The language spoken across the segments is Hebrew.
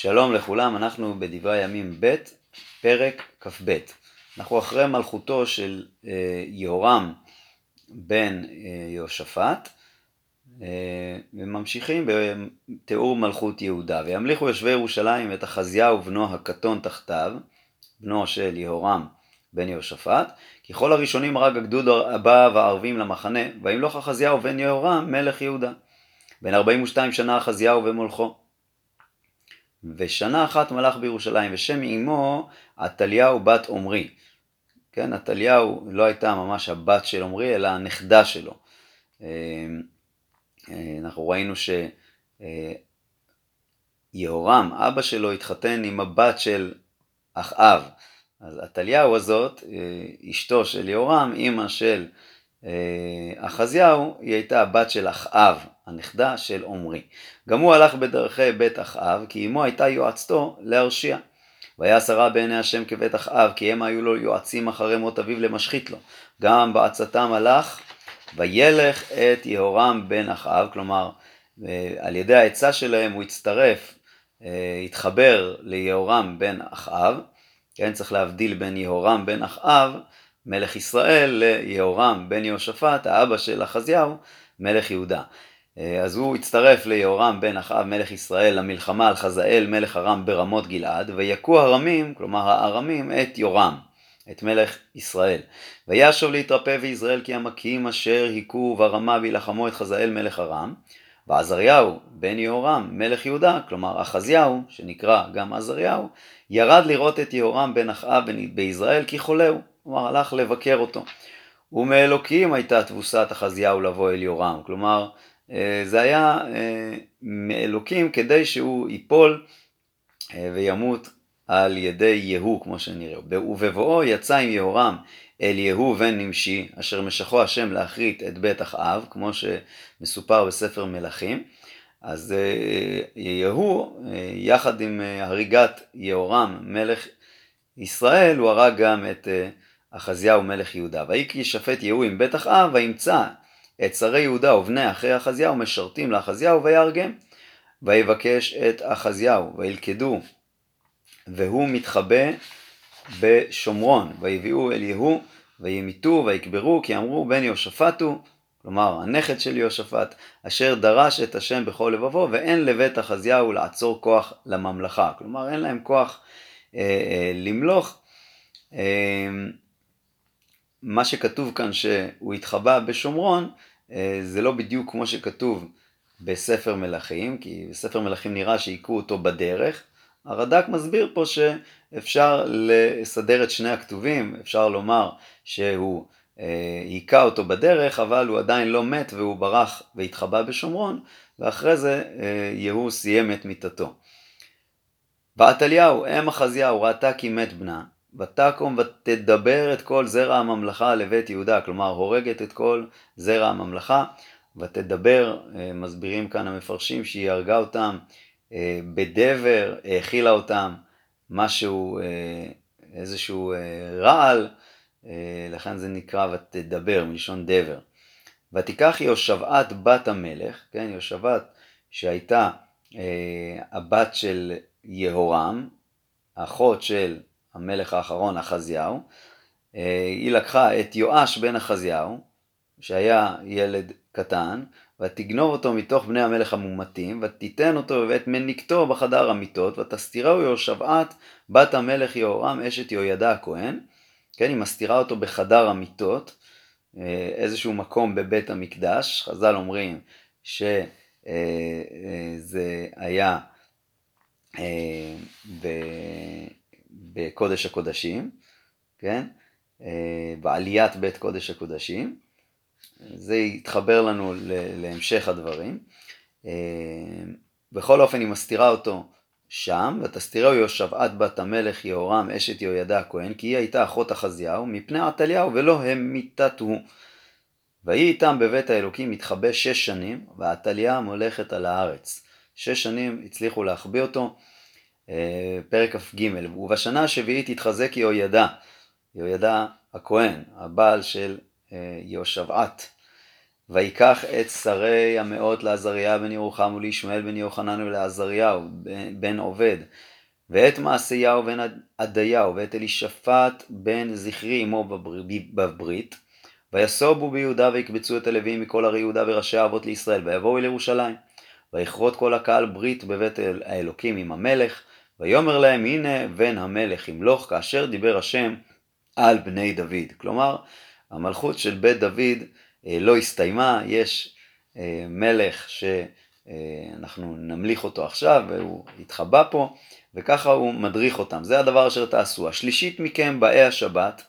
שלום לכולם, אנחנו בדברי הימים ב', פרק כ"ב. אנחנו אחרי מלכותו של אה, יהורם בן אה, יהושפט, אה, וממשיכים בתיאור מלכות יהודה. וימליכו יושבי ירושלים את אחזיהו בנו הקטון תחתיו, בנו של יהורם בן יהושפט, כי כל הראשונים הרג הגדוד הבא והערבים למחנה, וימלוך אחזיהו בן יהורם מלך יהודה. בן 42 שנה אחזיהו ומולכו. ושנה אחת מלך בירושלים, ושם אמו עתליהו בת עמרי. כן, עתליהו לא הייתה ממש הבת של עמרי, אלא הנכדה שלו. אה, אה, אנחנו ראינו שיהורם, אבא שלו, התחתן עם הבת של אחאב. אז עתליהו הזאת, אה, אשתו של יהורם, אימא של אחזיהו, היא הייתה הבת של אחאב, הנכדה של עמרי. גם הוא הלך בדרכי בית אחאב, כי אמו הייתה יועצתו להרשיע. והיה שרה בעיני השם כבית אחאב, כי הם היו לו יועצים אחרי מות אביו למשחית לו. גם בעצתם הלך, וילך את יהורם בן אחאב, כלומר, על ידי העצה שלהם הוא הצטרף, אה, התחבר ליהורם בן אחאב, כן, צריך להבדיל בין יהורם בן אחאב, מלך ישראל, ליהורם בן יהושפט, האבא של אחזיהו, מלך יהודה. אה, אז הוא הצטרף ליהורם בן אחאב מלך ישראל למלחמה על חזאל מלך ארם ברמות גלעד ויכו הרמים, כלומר הארמים, את יורם, את מלך ישראל. וישוב להתרפא ויזרעאל כי המכים אשר היכו ברמה וילחמו את חזאל מלך ארם. ועזריהו בן יהורם מלך יהודה, כלומר אחזיהו, שנקרא גם עזריהו, ירד לראות את יהורם בן אחאב ביזרעאל כי חולהו, כלומר הלך לבקר אותו. ומאלוקים הייתה תבוסת אחזיהו לבוא אל יורם, כלומר אה, זה היה אה, מאלוקים כדי שהוא ייפול אה, וימות על ידי יהוא כמו שנראה. ובבואו יצא עם יהורם אל יהוא בן נמשי אשר משכו השם להכרית את בית אחאב כמו שמסופר בספר מלכים. אז יהוא יחד עם הריגת יהורם מלך ישראל הוא הרג גם את אחזיהו מלך יהודה. ויהי כי ישפט יהוא עם בית אחאב וימצא את שרי יהודה ובני אחי אחזיהו משרתים לאחזיהו ויהרגם. ויבקש את אחזיהו וילכדו והוא מתחבא בשומרון ויביאו אל יהוא וימיתו ויקברו כי אמרו בן יהושפט הוא כלומר הנכד של יהושפט אשר דרש את השם בכל לבבו ואין לבית אחזיהו לעצור כוח לממלכה כלומר אין להם כוח אה, אה, למלוך אה, מה שכתוב כאן שהוא התחבא בשומרון אה, זה לא בדיוק כמו שכתוב בספר מלכים, כי בספר מלכים נראה שהיכו אותו בדרך. הרד"ק מסביר פה שאפשר לסדר את שני הכתובים, אפשר לומר שהוא אה, היכה אותו בדרך, אבל הוא עדיין לא מת והוא ברח והתחבא בשומרון, ואחרי זה אה, יהוא סיים את מיתתו. ועתליהו, אם אחזיהו, ראתה כי מת בנה, ותקום ותדבר את כל זרע הממלכה לבית יהודה, כלומר הורגת את כל זרע הממלכה, ותדבר, אה, מסבירים כאן המפרשים שהיא הרגה אותם אה, בדבר, האכילה אותם משהו, אה, איזשהו רעל, לכן זה נקרא ותדבר, מלשון דבר. ותיקח יהושבעת בת המלך, כן, יהושבעת שהייתה הבת של יהורם, אחות של המלך האחרון אחזיהו, אה, היא לקחה את יואש בן אחזיהו, שהיה ילד קטן, ותגנוב אותו מתוך בני המלך המומתים, ותיתן אותו ואת מניקתו בחדר המיטות, ותסתירהו יהושבעת בת המלך יהורם אשת יהוידע הכהן, כן, היא מסתירה אותו בחדר המיטות, אה, איזשהו מקום בבית המקדש, חז"ל אומרים שזה אה, היה בקודש הקודשים, כן? אה, בעליית בית קודש הקודשים. זה יתחבר לנו להמשך הדברים. אה, בכל אופן היא מסתירה אותו שם, ותסתירהו יהושבעת בת המלך יהורם אשת יהוידע הכהן, כי היא הייתה אחות אחזיהו, מפני עתליהו ולא המיתתו. ויהי איתם בבית האלוקים מתחבא שש שנים, ועתליה מולכת על הארץ. שש שנים הצליחו להחביא אותו, פרק כ"ג, ובשנה השביעית התחזק יהוידע, יהוידע הכהן, הבעל של אה, יהושבעת, ויקח את שרי המאות לעזריה בן ירוחם ולישמעאל בן יוחנן ולעזריהו בן עובד ואת מעשיהו בן עדיהו ואת אלישפט בן זכרי עמו בברית ויסובו ביהודה ויקבצו את הלווים מכל ערי יהודה וראשי האבות לישראל ויבואו אל ירושלים ויכרות כל הקהל ברית בבית האלוקים עם המלך ויאמר להם הנה בן המלך ימלוך כאשר דיבר השם על בני דוד. כלומר המלכות של בית דוד אה, לא הסתיימה, יש אה, מלך שאנחנו נמליך אותו עכשיו והוא התחבא פה וככה הוא מדריך אותם, זה הדבר אשר תעשו. השלישית מכם באי השבת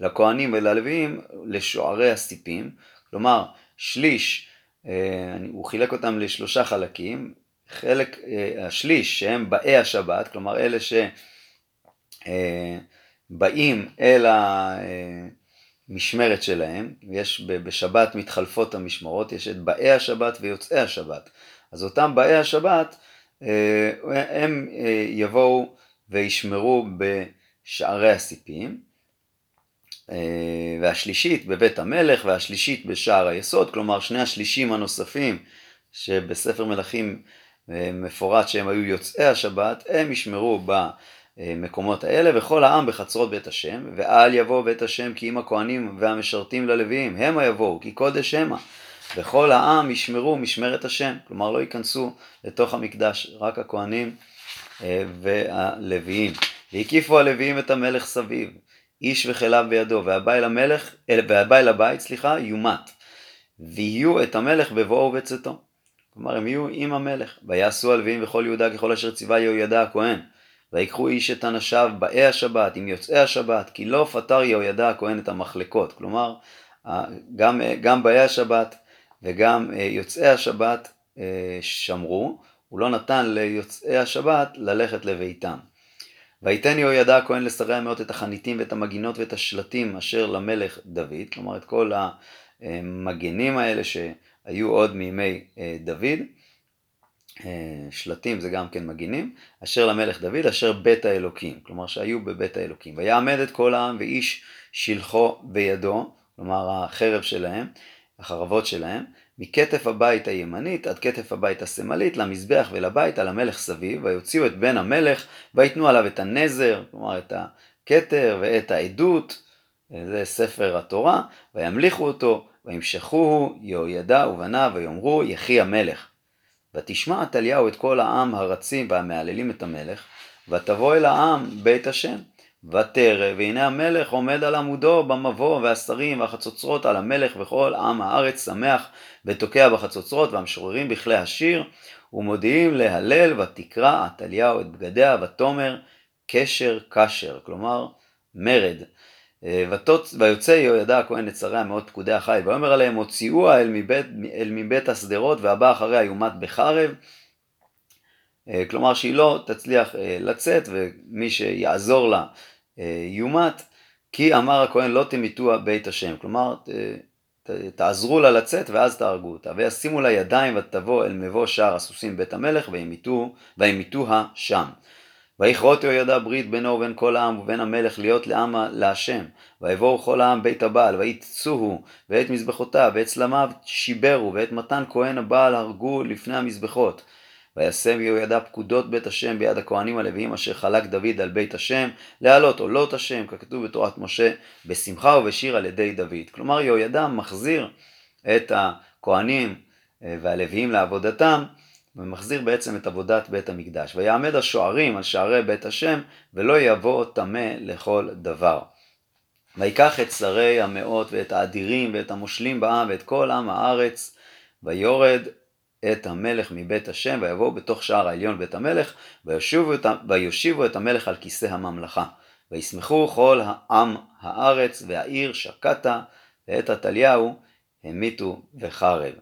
לכהנים וללוויים לשוערי הסיפים, כלומר שליש, אה, הוא חילק אותם לשלושה חלקים, חלק, השליש שהם באי השבת, כלומר אלה שבאים אל ה... המשמרת שלהם, יש בשבת מתחלפות המשמרות, יש את באי השבת ויוצאי השבת. אז אותם באי השבת, אה, הם אה, יבואו וישמרו בשערי הסיפים, אה, והשלישית בבית המלך והשלישית בשער היסוד, כלומר שני השלישים הנוספים שבספר מלכים מפורט שהם היו יוצאי השבת, הם ישמרו ב... המקומות האלה, וכל העם בחצרות בית השם, ואל יבוא בית השם כי אם הכהנים והמשרתים ללוויים, המה יבואו, כי קודש המה. וכל העם ישמרו משמרת השם, כלומר לא ייכנסו לתוך המקדש, רק הכהנים אה, והלוויים. והקיפו הלוויים את המלך סביב, איש וכליו בידו, והבא אל המלך, והבא אל הבית, סליחה, יומת. ויהיו את המלך בבואו ובצאתו. כלומר הם יהיו עם המלך. ויעשו הלוויים וכל יהודה ככל אשר ציווה יהוידע הכהן. ויקחו איש את אנשיו באי השבת עם יוצאי השבת, כי לא פטר יהוידע הכהן את המחלקות. כלומר, גם, גם באי השבת וגם אה, יוצאי השבת אה, שמרו, הוא לא נתן ליוצאי השבת ללכת לביתם. ויתן יהוידע הכהן לשרי המאות את החניתים ואת המגינות ואת השלטים אשר למלך דוד, כלומר את כל המגנים האלה שהיו עוד מימי אה, דוד, אה, שלטים זה גם כן מגינים, אשר למלך דוד אשר בית האלוקים, כלומר שהיו בבית האלוקים. ויעמד את כל העם ואיש שלחו בידו, כלומר החרב שלהם, החרבות שלהם, מכתף הבית הימנית עד כתף הבית השמאלית, למזבח ולבית על המלך סביב, ויוציאו את בן המלך, ויתנו עליו את הנזר, כלומר את הכתר ואת העדות, זה ספר התורה, וימליכו אותו, וימשכוהו יהוידע ובניו, ויאמרו יחי המלך. ותשמע עתליהו את כל העם הרצים והמהללים את המלך, ותבוא אל העם בית השם. ותרא, והנה המלך עומד על עמודו במבוא, והשרים והחצוצרות על המלך, וכל עם הארץ שמח, ותוקע בחצוצרות, והמשוררים בכלי השיר, ומודיעים להלל, ותקרא עתליהו את בגדיה, ותאמר קשר כשר, כלומר מרד. ותוצ... ויוצא יהוידע הכהן את שריה מאות פקודי החיל, ויאמר עליהם הוציאוה אל אל מבית השדרות והבא אחריה יומת בחרב. אה, כלומר שהיא לא תצליח אה, לצאת ומי שיעזור לה אה, יומת, כי אמר הכהן לא תמיתוה בית השם. כלומר תעזרו לה לצאת ואז תהרגו אותה. וישימו לה ידיים ותבוא אל מבוא שער הסוסים בית המלך וימיתוה שם. ויכרות יהוידע ברית בינו ובין כל העם ובין המלך להיות לעם להשם. ויבואו כל העם בית הבעל, ויתצוהו, ואת מזבחותיו, ואת צלמיו שיברו, ואת מתן כהן הבעל הרגו לפני המזבחות. וישם יהוידע פקודות בית השם ביד הכהנים הלוויים אשר חלק דוד על בית השם, להעלות עולות השם, ככתוב בתורת משה, בשמחה ובשיר על ידי דוד. כלומר יהוידע מחזיר את הכהנים אה, והלוויים לעבודתם, ומחזיר בעצם את עבודת בית המקדש. ויעמד השוערים על שערי בית השם, ולא יבוא טמא לכל דבר. ויקח את שרי המאות ואת האדירים ואת המושלים בעם ואת כל עם הארץ, ויורד את המלך מבית השם, ויבואו בתוך שער העליון בית המלך, ויושיבו את, ויושיבו את המלך על כיסא הממלכה. וישמחו כל העם הארץ, והעיר שקטה, ואת עתליהו המיתו וחרב,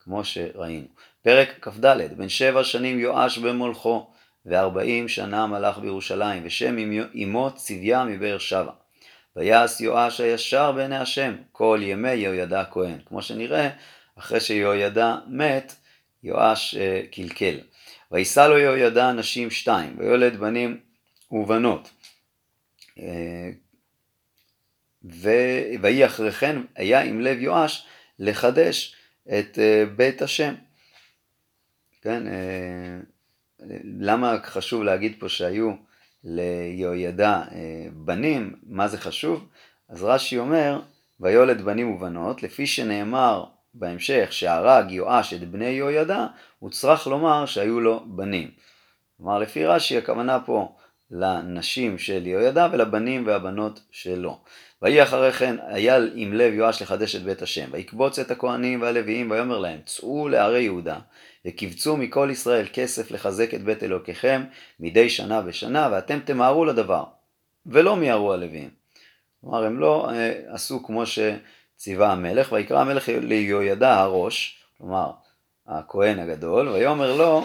כמו שראינו. פרק כ"ד בן שבע שנים יואש במולכו וארבעים שנה מלך בירושלים ושם אמו צביה מבאר שבע. ויעש יואש הישר בעיני השם כל ימי יהוידע הכהן. כמו שנראה, אחרי שיהוידע מת, יואש uh, קלקל. וישא לו יהוידע נשים שתיים, ויולד בנים ובנות. Uh, ויהי אחרי כן, היה עם לב יואש לחדש את אה, בית השם. כן, אה, למה חשוב להגיד פה שהיו ליהוידע בנים, מה זה חשוב? אז רש"י אומר, ויולד בנים ובנות, לפי שנאמר בהמשך שהרג יואש את בני יהוידע, הוא צריך לומר שהיו לו בנים. כלומר, לפי רש"י הכוונה פה לנשים של יהוידע ולבנים והבנות שלו. ויהי אחרי כן אייל עם לב יואש לחדש את בית השם, ויקבוץ את הכהנים והלוויים ויאמר להם צאו לערי יהודה וקבצו מכל ישראל כסף לחזק את בית אלוקיכם מדי שנה ושנה ואתם תמהרו לדבר ולא מיהרו הלוויים. כלומר הם לא אה, עשו כמו שציווה המלך ויקרא המלך ליהוידע הראש, כלומר הכהן הגדול, ויאמר לו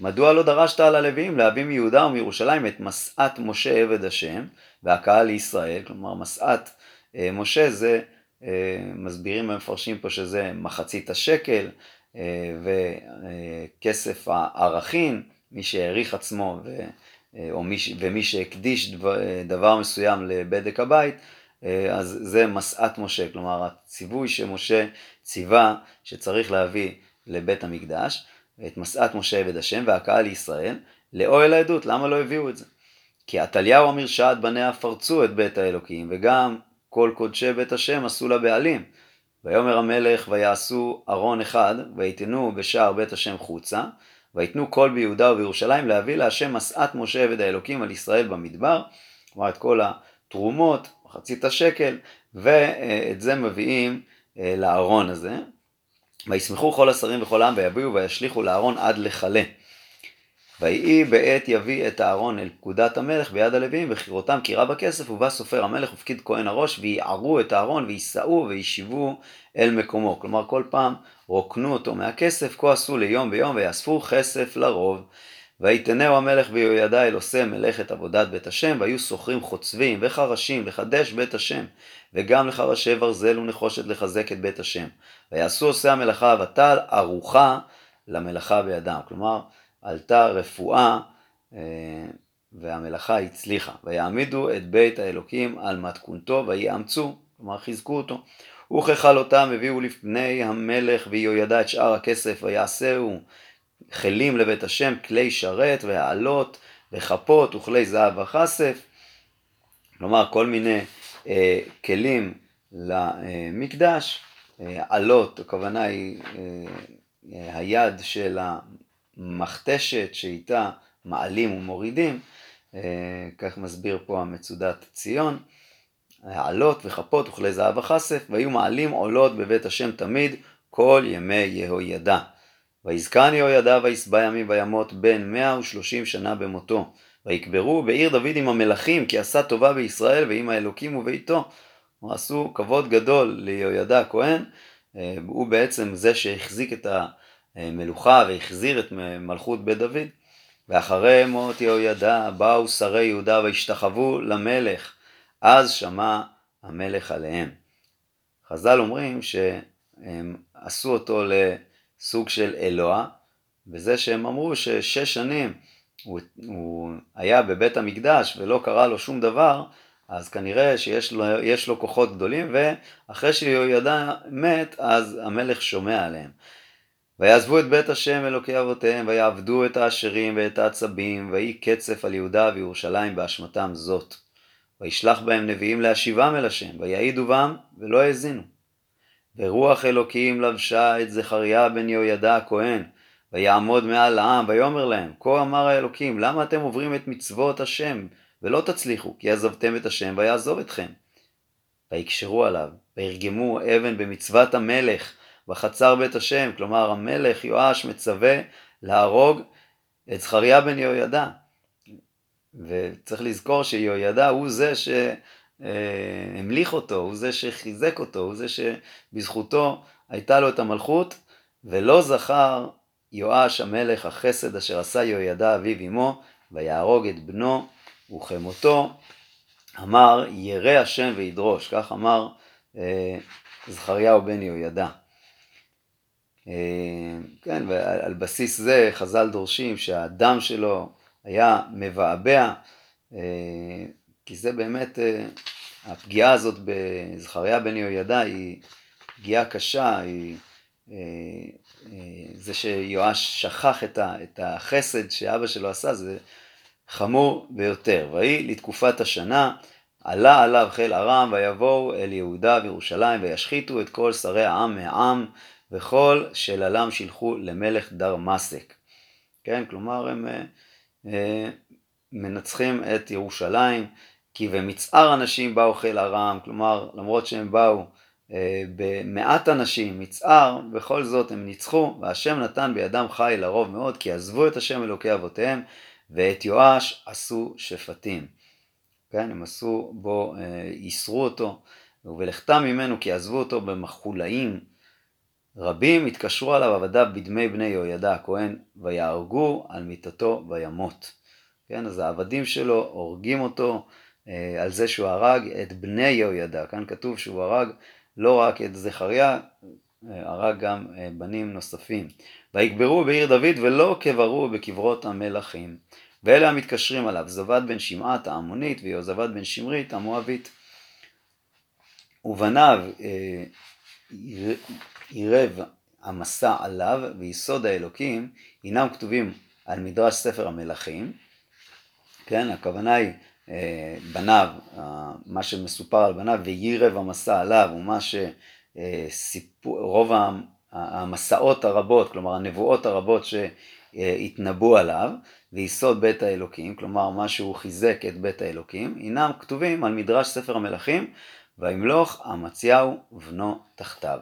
מדוע לא דרשת על הלוויים להביא מיהודה ומירושלים את משאת משה עבד השם והקהל לישראל, כלומר משאת אה, משה זה, אה, מסבירים ומפרשים פה שזה מחצית השקל אה, וכסף הערכים, מי שהעריך עצמו ו, או מי, ומי שהקדיש דבר, דבר מסוים לבדק הבית, אז זה משאת משה, כלומר הציווי שמשה ציווה שצריך להביא לבית המקדש. את משאת משה עבד השם והקהל לישראל, לאוהל העדות, למה לא הביאו את זה? כי עתליהו המרשעת בניה פרצו את בית האלוקים, וגם כל קודשי בית השם עשו לה בעלים. ויאמר המלך ויעשו ארון אחד, ויתנו בשער בית השם חוצה, ויתנו כל ביהודה ובירושלים להביא להשם משאת משה עבד האלוקים על ישראל במדבר, כלומר את כל התרומות, מחצית השקל, ואת זה מביאים אה, לארון הזה, וישמחו כל השרים וכל העם ויביאו וישליכו לארון עד לכלה. ויהי בעת יביא את הארון אל פקודת המלך ביד הלוויים וכירותם קירה בכסף ובא סופר המלך ופקיד כהן הראש ויערו את הארון ויישאו וישיבו אל מקומו. כלומר כל פעם רוקנו אותו מהכסף, כה עשו ליום ביום ויאספו כסף לרוב. ויתנהו המלך ויהוידע אל עושה מלאכת עבודת בית השם, והיו שוכרים חוצבים וחרשים לחדש בית השם, וגם לחרשי ברזל ונחושת לחזק את בית השם. ויעשו עושי המלאכה ותל ערוכה למלאכה בידם. כלומר, עלתה רפואה אה, והמלאכה הצליחה. ויעמידו את בית האלוקים על מתכונתו ויאמצו, כלומר חיזקו אותו. וככלותם הביאו לפני המלך ויהוידע את שאר הכסף ויעשהו כלים לבית השם, כלי שרת והעלות וכפות וכלי זהב וכסף, כלומר כל מיני אה, כלים למקדש, אה, עלות, הכוונה היא אה, היד של המכתשת שאיתה מעלים ומורידים, אה, כך מסביר פה המצודת ציון, העלות וכפות וכלי זהב וכסף, והיו מעלים עולות בבית השם תמיד כל ימי יהוידע. ויזקן יהוידע וישבע ימים וימות בן מאה ושלושים שנה במותו. ויקברו בעיר דוד עם המלכים כי עשה טובה בישראל ועם האלוקים וביתו. עשו כבוד גדול ליהוידע הכהן, אה, הוא בעצם זה שהחזיק את המלוכה והחזיר את מלכות בית דוד. ואחרי מות יהוידע באו שרי יהודה והשתחוו למלך, אז שמע המלך עליהם. חז"ל אומרים שהם עשו אותו סוג של אלוה, וזה שהם אמרו ששש שנים הוא, הוא היה בבית המקדש ולא קרה לו שום דבר, אז כנראה שיש לו, לו כוחות גדולים, ואחרי שיהוידע מת, אז המלך שומע עליהם. ויעזבו את בית השם אלוקי אבותיהם, ויעבדו את האשרים ואת העצבים, ויהי קצף על יהודה וירושלים באשמתם זאת. וישלח בהם נביאים להשיבם אל השם, ויעידו בם, ולא האזינו. ורוח אלוקים לבשה את זכריה בן יהוידע הכהן, ויעמוד מעל העם, ויאמר להם, כה אמר האלוקים, למה אתם עוברים את מצוות השם, ולא תצליחו, כי עזבתם את השם, ויעזוב אתכם. ויקשרו עליו, וירגמו אבן במצוות המלך, בחצר בית השם, כלומר המלך יואש מצווה להרוג את זכריה בן יהוידע. וצריך לזכור שיהוידע הוא זה ש... אה, המליך אותו, הוא זה שחיזק אותו, הוא זה שבזכותו הייתה לו את המלכות, ולא זכר יואש המלך החסד אשר עשה יהוידע אביו אמו, ויהרוג את בנו וכמותו, אמר ירא השם וידרוש, כך אמר אה, זכריהו בן יהוידע. אה, כן, ועל בסיס זה חז"ל דורשים שהדם שלו היה מבעבע, אה, כי זה באמת, אה, הפגיעה הזאת בזכריה בן יהוידע היא פגיעה קשה, היא זה שיואש שכח את החסד שאבא שלו עשה, זה חמור ביותר. ויהי לתקופת השנה, עלה עליו חיל ארם, ויבואו אל יהודה וירושלים, וישחיתו את כל שרי העם מהעם, וכל שללם שילחו למלך דרמסק. כן, כלומר הם אה, אה, מנצחים את ירושלים, כי במצער אנשים באו חיל ארם, כלומר למרות שהם באו אה, במעט אנשים, מצער, בכל זאת הם ניצחו, והשם נתן בידם חי לרוב מאוד, כי עזבו את השם אלוקי אבותיהם, ואת יואש עשו שפטים. כן, הם עשו בו, ייסרו אותו, ובלכתם ממנו כי עזבו אותו במחולאים. רבים התקשרו עליו עבדיו בדמי בני יהוידע הכהן, ויהרגו על מיתתו וימות. כן, אז העבדים שלו הורגים אותו אה, על זה שהוא הרג את בני יהוידע. כאן כתוב שהוא הרג לא רק את זכריה, אה, הרג גם אה, בנים נוספים. ויקברו בעיר דוד ולא קברו בקברות המלכים. ואלה המתקשרים עליו, זבד בן שמעת העמונית ויהוזבד בן שמרית המואבית. ובניו אה, עירב המסע עליו ויסוד האלוקים הינם כתובים על מדרש ספר המלכים, כן, הכוונה היא אה, בניו, מה שמסופר על בניו ויירב המסע עליו הוא מה שסיפור, רוב המסעות הרבות, כלומר הנבואות הרבות שהתנבאו עליו, ויסוד בית האלוקים, כלומר מה שהוא חיזק את בית האלוקים, הינם כתובים על מדרש ספר המלכים, וימלוך אמציהו ובנו תחתיו.